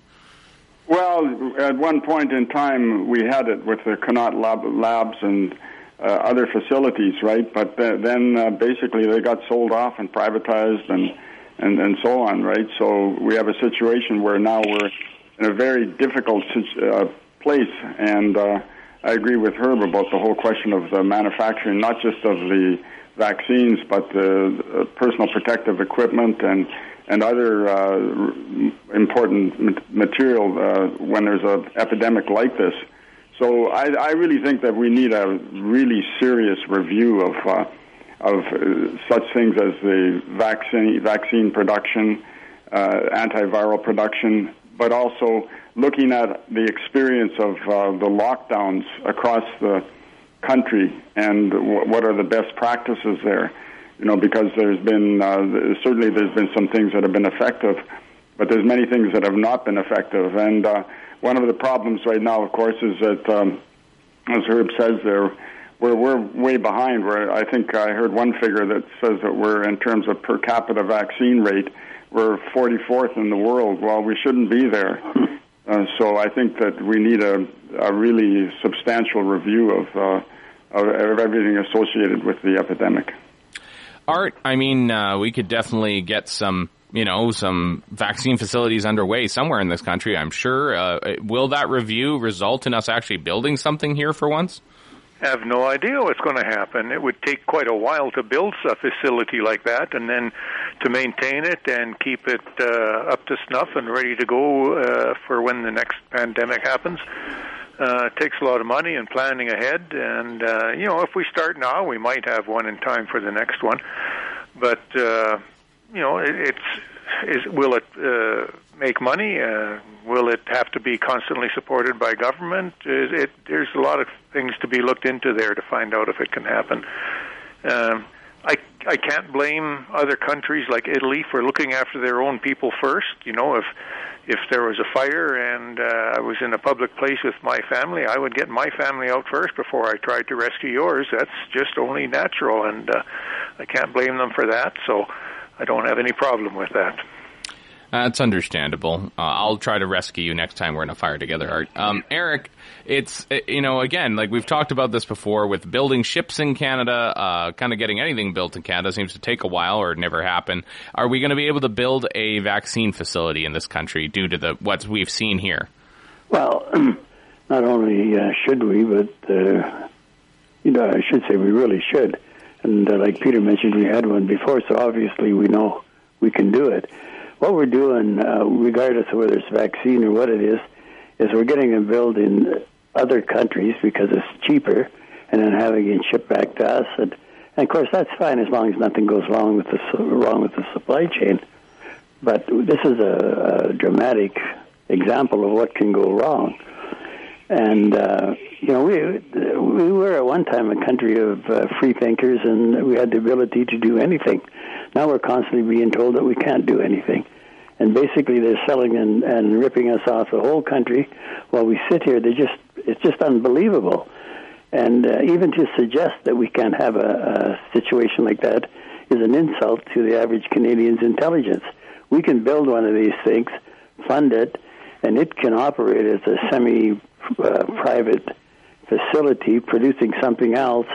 Well, at one point in time, we had it with the Connaught lab, labs and uh, other facilities, right? But th- then uh, basically they got sold off and privatized and, and, and so on, right? So we have a situation where now we're in a very difficult uh, place. And uh, I agree with Herb about the whole question of the manufacturing, not just of the vaccines, but the personal protective equipment and and other uh, important material uh, when there's an epidemic like this. So I, I really think that we need a really serious review of uh, of uh, such things as the vaccine vaccine production, uh, antiviral production, but also looking at the experience of uh, the lockdowns across the country and w- what are the best practices there. You know, because there's been certainly there's been some things that have been effective, but there's many things that have not been effective. And one of the problems right now, of course, is that, um, as Herb says there, we're we're way behind. Where I think I heard one figure that says that we're in terms of per capita vaccine rate, we're 44th in the world. Well, we shouldn't be there. Uh, so I think that we need a, a really substantial review of, uh, of, of everything associated with the epidemic. Art, I mean, uh, we could definitely get some, you know, some vaccine facilities underway somewhere in this country. I'm sure. Uh, will that review result in us actually building something here for once? Have no idea what's going to happen. It would take quite a while to build a facility like that, and then to maintain it and keep it uh, up to snuff and ready to go uh, for when the next pandemic happens. Uh, takes a lot of money and planning ahead, and uh, you know, if we start now, we might have one in time for the next one. But uh, you know, it, it's is will it uh, make money? Uh, will it have to be constantly supported by government? It, there's a lot of things to be looked into there to find out if it can happen. Um, I I can't blame other countries like Italy for looking after their own people first. You know, if if there was a fire and uh, I was in a public place with my family, I would get my family out first before I tried to rescue yours. That's just only natural, and uh, I can't blame them for that. So I don't have any problem with that. That's understandable. Uh, I'll try to rescue you next time we're in a fire together, Art. Um, Eric, it's, uh, you know, again, like we've talked about this before with building ships in Canada, uh, kind of getting anything built in Canada seems to take a while or never happen. Are we going to be able to build a vaccine facility in this country due to the, what we've seen here? Well, not only uh, should we, but, uh, you know, I should say we really should. And uh, like Peter mentioned, we had one before, so obviously we know we can do it what we're doing, uh, regardless of whether it's vaccine or what it is, is we're getting them built in other countries because it's cheaper, and then having it shipped back to us. And, and of course, that's fine as long as nothing goes wrong with the wrong with the supply chain. But this is a, a dramatic example of what can go wrong. And uh, you know, we we were at one time a country of uh, free thinkers, and we had the ability to do anything. Now we're constantly being told that we can't do anything and basically they're selling and, and ripping us off the whole country while we sit here. They just it's just unbelievable, and uh, even to suggest that we can't have a, a situation like that is an insult to the average Canadian's intelligence. We can build one of these things, fund it, and it can operate as a semi-private uh, private facility producing something else.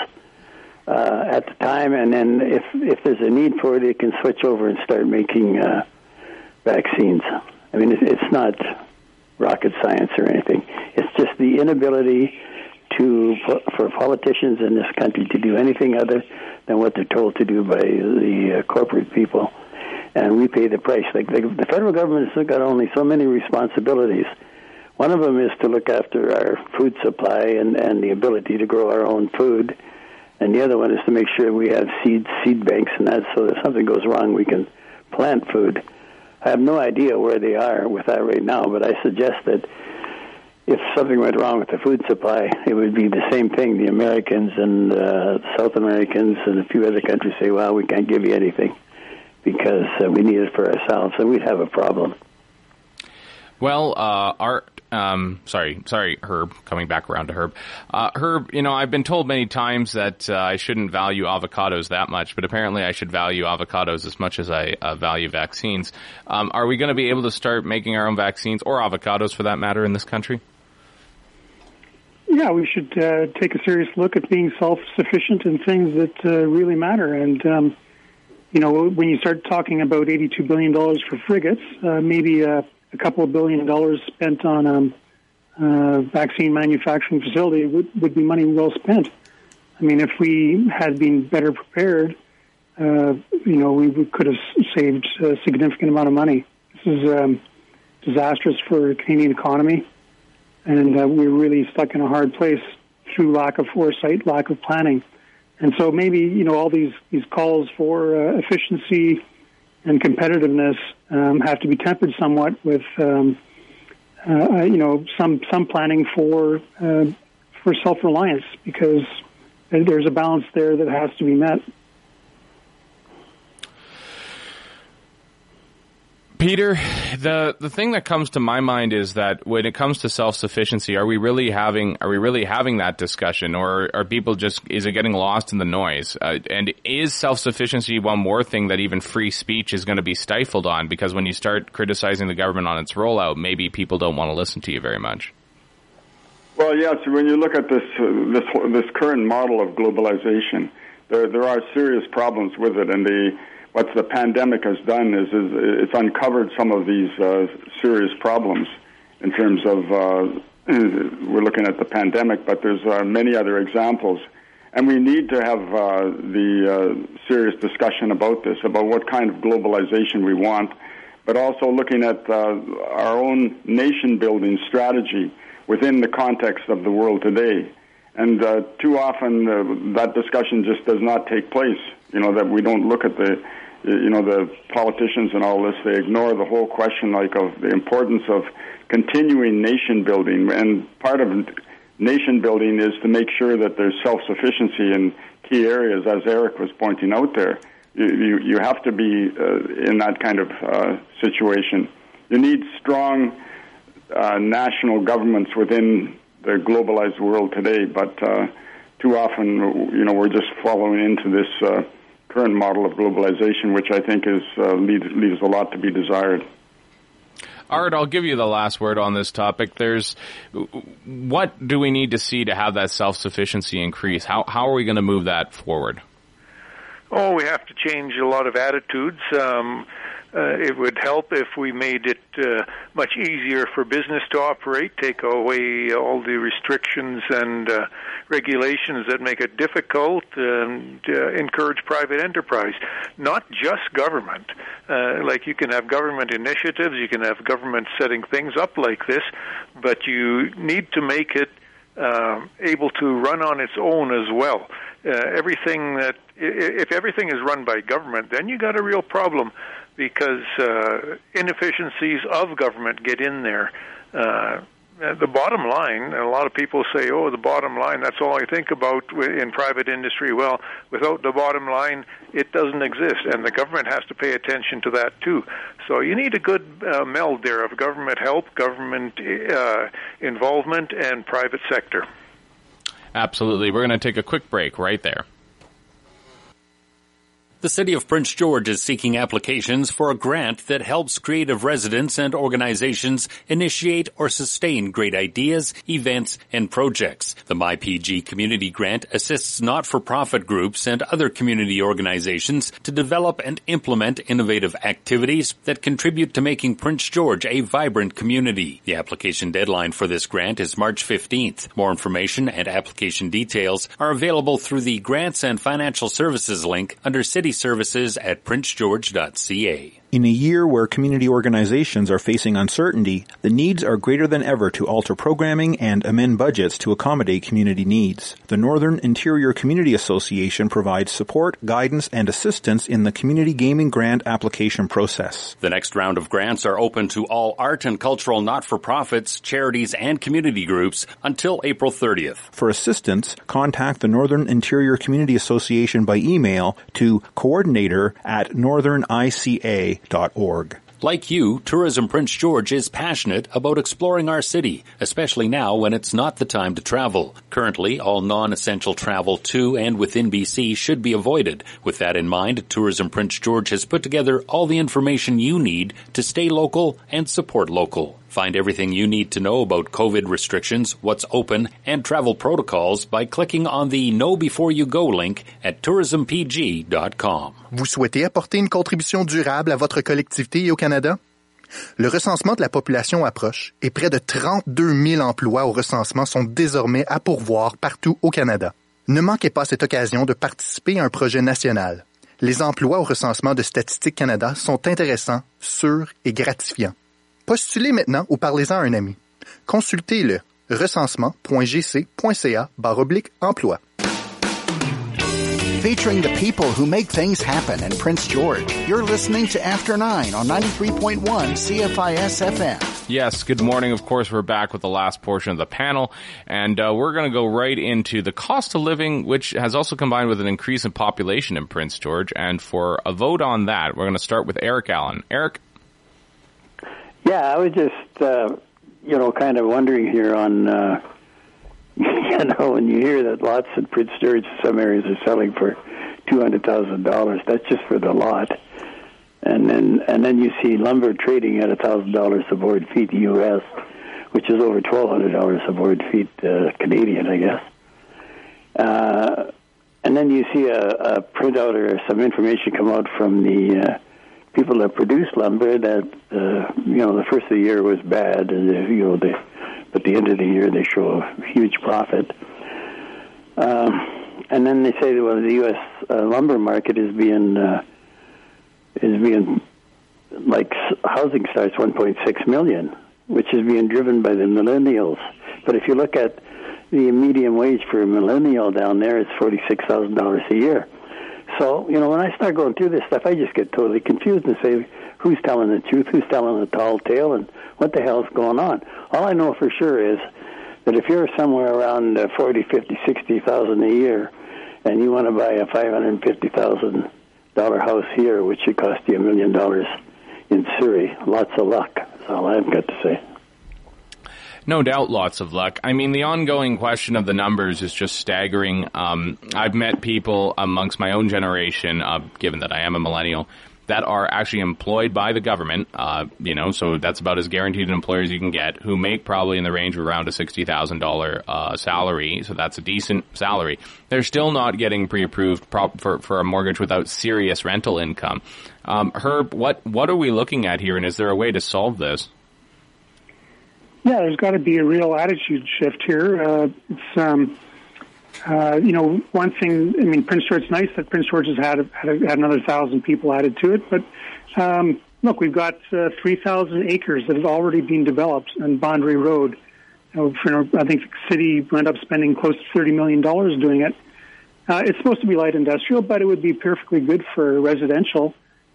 Uh, at the time, and then if if there's a need for it, it can switch over and start making uh, vaccines. I mean, it, it's not rocket science or anything. It's just the inability to for politicians in this country to do anything other than what they're told to do by the uh, corporate people, and we pay the price. Like the, the federal government has got only so many responsibilities. One of them is to look after our food supply and, and the ability to grow our own food, and the other one is to make sure we have seed seed banks and that, so if something goes wrong, we can plant food. I have no idea where they are with that right now, but I suggest that if something went wrong with the food supply, it would be the same thing. The Americans and uh, South Americans and a few other countries say, well, we can't give you anything because uh, we need it for ourselves, and we'd have a problem. Well, uh, Art, um, sorry, sorry, Herb, coming back around to Herb. Uh, Herb, you know, I've been told many times that uh, I shouldn't value avocados that much, but apparently I should value avocados as much as I uh, value vaccines. Um, are we going to be able to start making our own vaccines, or avocados for that matter, in this country? Yeah, we should uh, take a serious look at being self-sufficient in things that uh, really matter. And, um, you know, when you start talking about $82 billion for frigates, uh, maybe a couple of billion dollars spent on a um, uh, vaccine manufacturing facility would, would be money well spent. I mean, if we had been better prepared, uh, you know, we could have saved a significant amount of money. This is um, disastrous for the Canadian economy, and uh, we're really stuck in a hard place through lack of foresight, lack of planning. And so maybe you know all these these calls for uh, efficiency and competitiveness um, have to be tempered somewhat with, um, uh, you know, some some planning for uh, for self reliance because there's a balance there that has to be met. Peter, the the thing that comes to my mind is that when it comes to self sufficiency, are we really having are we really having that discussion, or are people just is it getting lost in the noise? Uh, and is self sufficiency one more thing that even free speech is going to be stifled on? Because when you start criticizing the government on its rollout, maybe people don't want to listen to you very much. Well, yes. When you look at this uh, this this current model of globalization, there there are serious problems with it, and the what the pandemic has done is, is it's uncovered some of these uh, serious problems in terms of uh, we're looking at the pandemic, but there's uh, many other examples. And we need to have uh, the uh, serious discussion about this, about what kind of globalization we want, but also looking at uh, our own nation building strategy within the context of the world today. And too often that discussion just does not take place. You know, that we don't look at the you know the politicians and all this. They ignore the whole question like of the importance of continuing nation building. And part of nation building is to make sure that there's self-sufficiency in key areas as Eric was pointing out there. You you, you have to be uh, in that kind of uh, situation. You need strong uh, national governments within the globalized world today but uh, too often you know we're just following into this uh, current model of globalization, which I think is uh, leaves, leaves a lot to be desired. Art, I'll give you the last word on this topic. There's what do we need to see to have that self sufficiency increase? How how are we going to move that forward? Oh, we have to change a lot of attitudes. Um, uh, it would help if we made it uh, much easier for business to operate, take away all the restrictions and uh, regulations that make it difficult, and uh, encourage private enterprise, not just government. Uh, like you can have government initiatives, you can have government setting things up like this, but you need to make it uh, able to run on its own as well. Uh, everything that if everything is run by government, then you got a real problem because uh, inefficiencies of government get in there. Uh, the bottom line, a lot of people say, oh, the bottom line, that's all I think about in private industry. Well, without the bottom line, it doesn't exist, and the government has to pay attention to that too. So you need a good uh, meld there of government help, government uh, involvement, and private sector. Absolutely. We're going to take a quick break right there. The City of Prince George is seeking applications for a grant that helps creative residents and organizations initiate or sustain great ideas, events, and projects. The MyPG Community Grant assists not-for-profit groups and other community organizations to develop and implement innovative activities that contribute to making Prince George a vibrant community. The application deadline for this grant is March 15th. More information and application details are available through the Grants and Financial Services link under City services at princegeorge.ca. In a year where community organizations are facing uncertainty, the needs are greater than ever to alter programming and amend budgets to accommodate community needs. The Northern Interior Community Association provides support, guidance, and assistance in the community gaming grant application process. The next round of grants are open to all art and cultural not-for-profits, charities, and community groups until April 30th. For assistance, contact the Northern Interior Community Association by email to coordinator at northernica like you, Tourism Prince George is passionate about exploring our city, especially now when it's not the time to travel. Currently, all non-essential travel to and within BC should be avoided. With that in mind, Tourism Prince George has put together all the information you need to stay local and support local. Find everything you need to know about COVID restrictions, what's open, and travel protocols by clicking on the Know Before You Go link at tourismpg.com. Vous souhaitez apporter une contribution durable à votre collectivité et au Canada? Le recensement de la population approche et près de 32 000 emplois au recensement sont désormais à pourvoir partout au Canada. Ne manquez pas cette occasion de participer à un projet national. Les emplois au recensement de Statistique Canada sont intéressants, sûrs et gratifiants. Postulez maintenant ou parlez-en à un ami. Consultez le recensement.gc.ca emploi. Featuring the people who make things happen in Prince George. You're listening to After 9 on 93.1 CFIS FM. Yes, good morning. Of course, we're back with the last portion of the panel, and uh, we're going to go right into the cost of living, which has also combined with an increase in population in Prince George. And for a vote on that, we're going to start with Eric Allen. Eric? Yeah, I was just, uh, you know, kind of wondering here on, uh, you know, when you hear that lots in Prince George, in some areas are selling for two hundred thousand dollars. That's just for the lot, and then and then you see lumber trading at a thousand dollars a board feet U.S., which is over twelve hundred dollars a board feet uh, Canadian, I guess. Uh, and then you see a, a printout or some information come out from the uh, people that produce lumber that uh, you know the first of the year was bad, and uh, you know they, but the end of the year they show a huge profit. Um, and then they say well the U.S. Uh, lumber market is being uh, is being like housing starts 1.6 million, which is being driven by the millennials. But if you look at the median wage for a millennial down there, it's forty six thousand dollars a year. So, you know, when I start going through this stuff, I just get totally confused and say, who's telling the truth, who's telling the tall tale, and what the hell's going on? All I know for sure is that if you're somewhere around uh, forty, fifty, sixty thousand a year, and you want to buy a five hundred fifty thousand dollar house here, which should cost you a million dollars in Surrey, lots of luck. That's all I've got to say. No doubt, lots of luck. I mean, the ongoing question of the numbers is just staggering. Um, I've met people amongst my own generation, uh, given that I am a millennial, that are actually employed by the government, uh, you know, so that's about as guaranteed an employer as you can get, who make probably in the range of around a $60,000 uh, salary, so that's a decent salary. They're still not getting pre-approved for, for a mortgage without serious rental income. Um, Herb, what, what are we looking at here, and is there a way to solve this? Yeah, there's got to be a real attitude shift here. Uh, it's, um, uh, you know, one thing. I mean, Prince George. It's nice that Prince George has had had, had another thousand people added to it, but um, look, we've got uh, three thousand acres that have already been developed on Boundary Road. You know, I think the city went up spending close to thirty million dollars doing it. Uh, it's supposed to be light industrial, but it would be perfectly good for residential.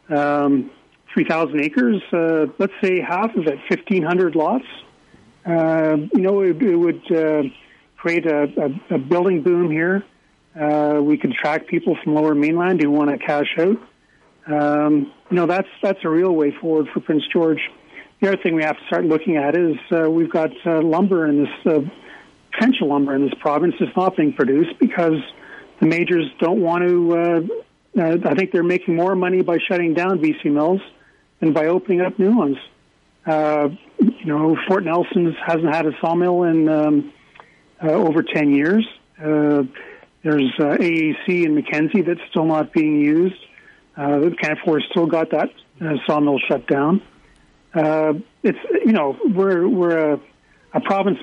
Um, 3,000 acres, uh, let's say half of it, 1,500 lots. Uh, you know, it, it would uh, create a, a, a, building boom here. Uh, we could attract people from Lower Mainland who want to cash out. Um, you know, that's that's a real way forward for Prince George. The other thing we have to start looking at is uh, we've got uh, lumber in this uh, potential lumber in this province is not being produced because the majors don't want to. I think they're making more money by shutting down BC mills than by opening up new ones. You know, Fort Nelson hasn't had a sawmill in um, uh, over 10 years. Uh, there's uh, AAC in Mackenzie that's still not being used. Uh, Canfor still got that uh, sawmill shut down. Uh, it's you know we're we're a, a province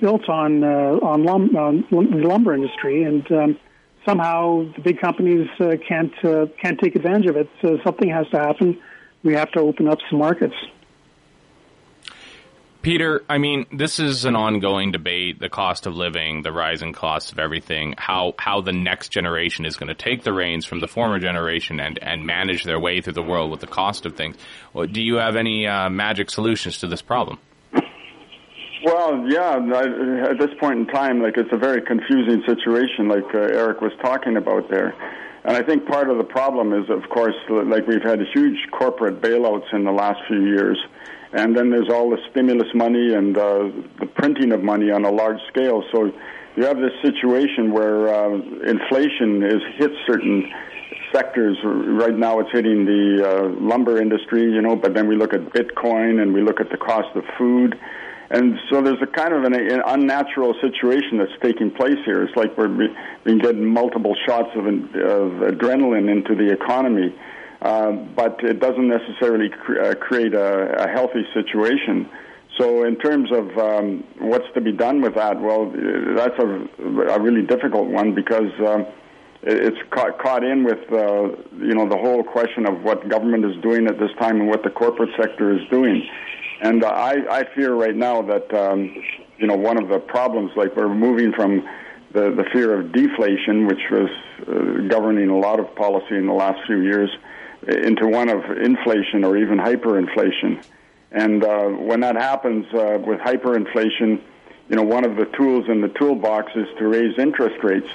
built on uh, on, lum- on the lumber industry, and um, somehow the big companies uh, can't uh, can't take advantage of it. So something has to happen. We have to open up some markets. Peter, I mean, this is an ongoing debate, the cost of living, the rising costs of everything, how, how the next generation is going to take the reins from the former generation and, and manage their way through the world with the cost of things. Well, do you have any uh, magic solutions to this problem? Well, yeah, I, at this point in time, like it's a very confusing situation, like uh, Eric was talking about there. And I think part of the problem is, of course, like we've had huge corporate bailouts in the last few years and then there's all the stimulus money and uh, the printing of money on a large scale. So you have this situation where uh, inflation is hit certain sectors. Right now, it's hitting the uh, lumber industry, you know. But then we look at Bitcoin and we look at the cost of food. And so there's a kind of an, an unnatural situation that's taking place here. It's like we're being getting multiple shots of, of adrenaline into the economy but it doesn't necessarily cre- uh, create a, a, healthy situation. So, in terms of um, what's to be done with that, well, that's a, a really difficult one because um, it's caught, caught in with uh, you know the whole question of what government is doing at this time and what the corporate sector is doing. And I, I fear right now that um, you know one of the problems, like we're moving from the, the fear of deflation, which was uh, governing a lot of policy in the last few years, into one of inflation or even hyperinflation. And uh, when that happens uh, with hyperinflation, you know, one of the tools in the toolbox is to raise interest rates.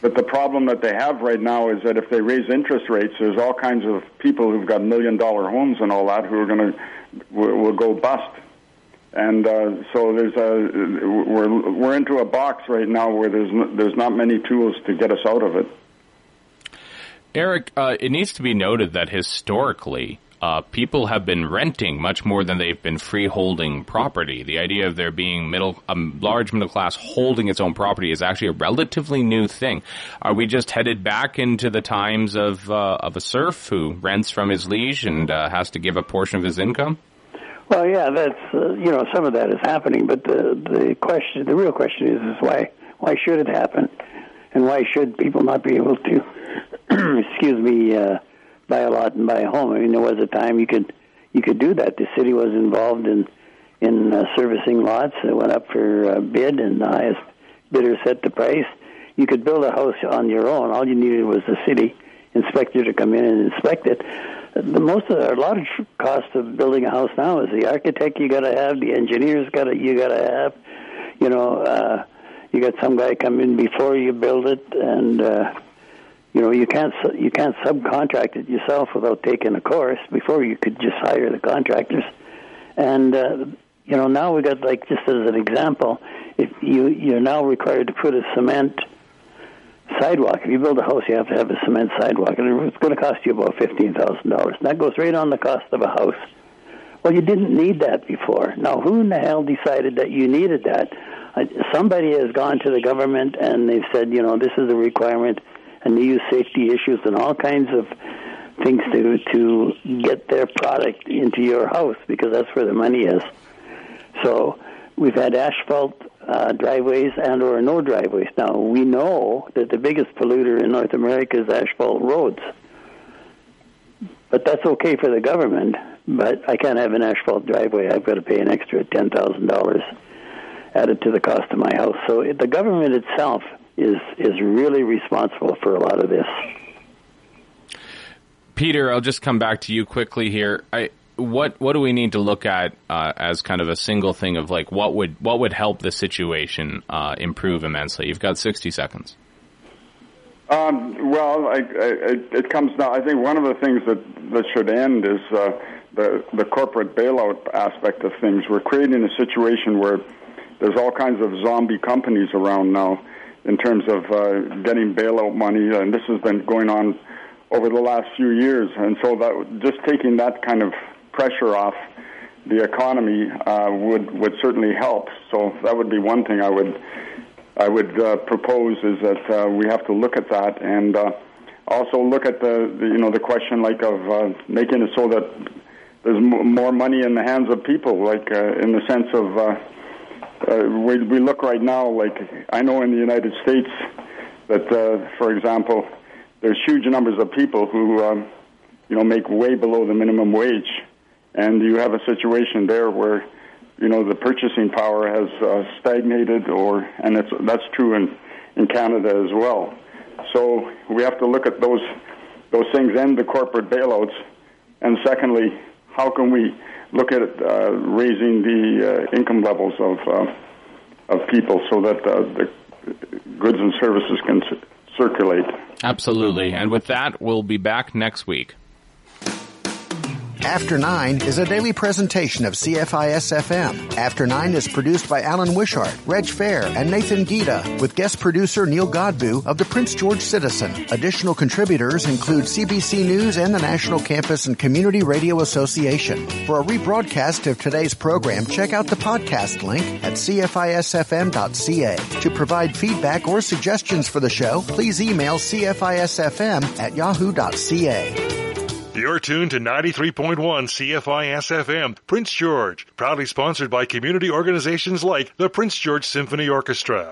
But the problem that they have right now is that if they raise interest rates, there's all kinds of people who've got million dollar homes and all that who are going to will, go bust. And uh, so there's a we're we're into a box right now where there's there's not many tools to get us out of it. Eric, uh, it needs to be noted that historically, uh, people have been renting much more than they've been freeholding property. The idea of there being middle, a large middle class holding its own property is actually a relatively new thing. Are we just headed back into the times of uh, of a serf who rents from his liege and uh, has to give a portion of his income? Well, yeah, that's uh, you know some of that is happening, but the the question, the real question is, is why why should it happen, and why should people not be able to excuse me, uh, buy a lot and buy a home. I mean, there was a time you could you could do that. The city was involved in in uh, servicing lots. It went up for uh, bid, and the highest bidder set the price. You could build a house on your own. All you needed was the city inspector to come in and inspect it. The most of the, a lot of cost of building a house now is the architect you got to have, the engineers got to you got to have. You know, uh, you got some guy come in before you build it, and uh, you know you can't you can't subcontract it yourself without taking a course before you could just hire the contractors and uh, you know, now we got like just as an example, if you you're now required to put a cement sidewalk. If you build a house, you have to have a cement sidewalk, and it's going to cost you about fifteen thousand dollars. That goes right on the cost of a house. Well, you didn't need that before. Now, who in the hell decided that you needed that? Somebody has gone to the government and they've said, you know, this is a requirement, and they use safety issues and all kinds of things to to get their product into your house because that's where the money is. So we've had asphalt uh, driveways and or no driveways. Now we know that the biggest polluter in North America is asphalt roads, but that's okay for the government. But I can't have an asphalt driveway. I've got to pay an extra ten thousand dollars added to the cost of my house. So the government itself is is really responsible for a lot of this. Peter, I'll just come back to you quickly here. I, what what do we need to look at uh, as kind of a single thing of like what would what would help the situation uh, improve immensely? You've got sixty seconds. Um, well, I, I, it comes down. I think one of the things that that should end is uh, the the corporate bailout aspect of things. We're creating a situation where there's all kinds of zombie companies around now in terms of uh, getting bailout money, and this has been going on over the last few years. And so that just taking that kind of pressure off the economy uh, would would certainly help. So that would be one thing I would I would uh, propose is that uh, we have to look at that and uh, also look at the, the you know the question like of uh, making it so that there's m- more money in the hands of people, like uh, in the sense of uh, we we look right now like I know in the United States that uh, for example there's huge numbers of people who um, you know make way below the minimum wage and you have a situation there where you know the purchasing power has uh, stagnated, or and it's, that's true in in Canada as well. So we have to look at those those things and the corporate bailouts, and secondly, how can we look at uh, raising the uh, income levels of uh, of people so that uh, the goods and services can c- circulate. Absolutely. And with that, we'll be back next week. After 9 is a daily presentation of CFIS FM. After 9 is produced by Alan Wishart, Reg Fair, and Nathan Giede, with guest producer Neil Godbout of the Prince George Citizen. Additional contributors include CBC News and the National Campus and Community Radio Association. For a rebroadcast of today's program, check out the podcast link at cfisfm.ca. To provide feedback or suggestions for the show, please email cfisfm at yahoo.ca. You're tuned to 93.1 CFIS FM, Prince George, proudly sponsored by community organizations like the Prince George Symphony Orchestra.